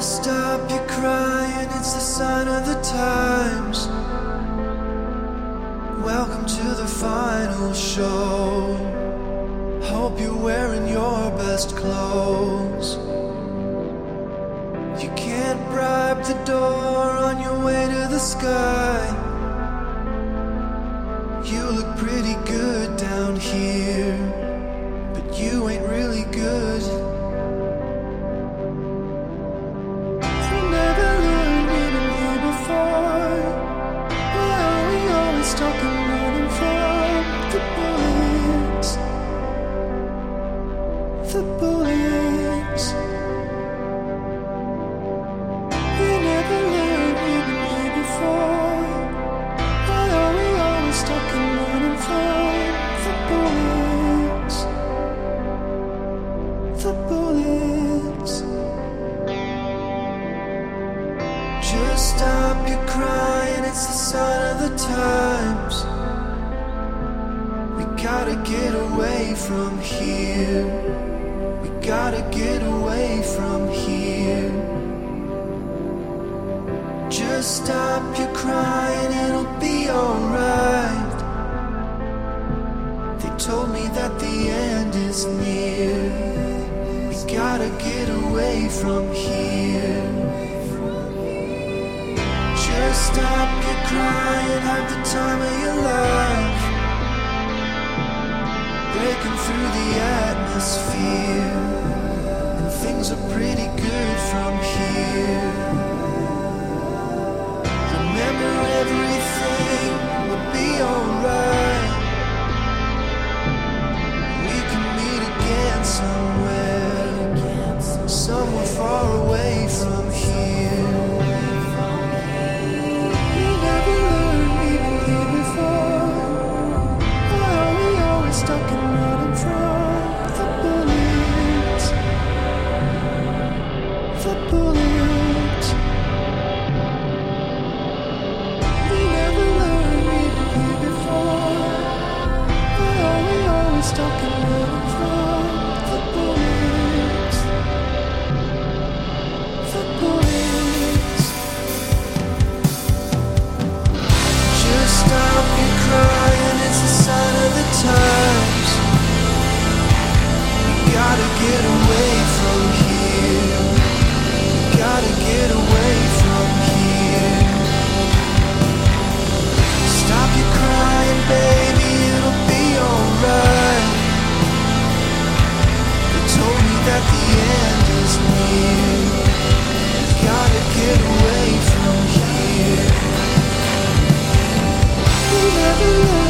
Stop your crying, it's the sign of the times. Welcome to the final show. Hope you're wearing your best clothes. You can't bribe the door on your way to the sky. From here. We gotta get away from here. Just stop your crying, it'll be alright. They told me that the end is near. We gotta get away from here. Just stop your crying, have the time of your life. Breaking through the atmosphere. And things are pretty good from here. Remember everything stuck in love. never know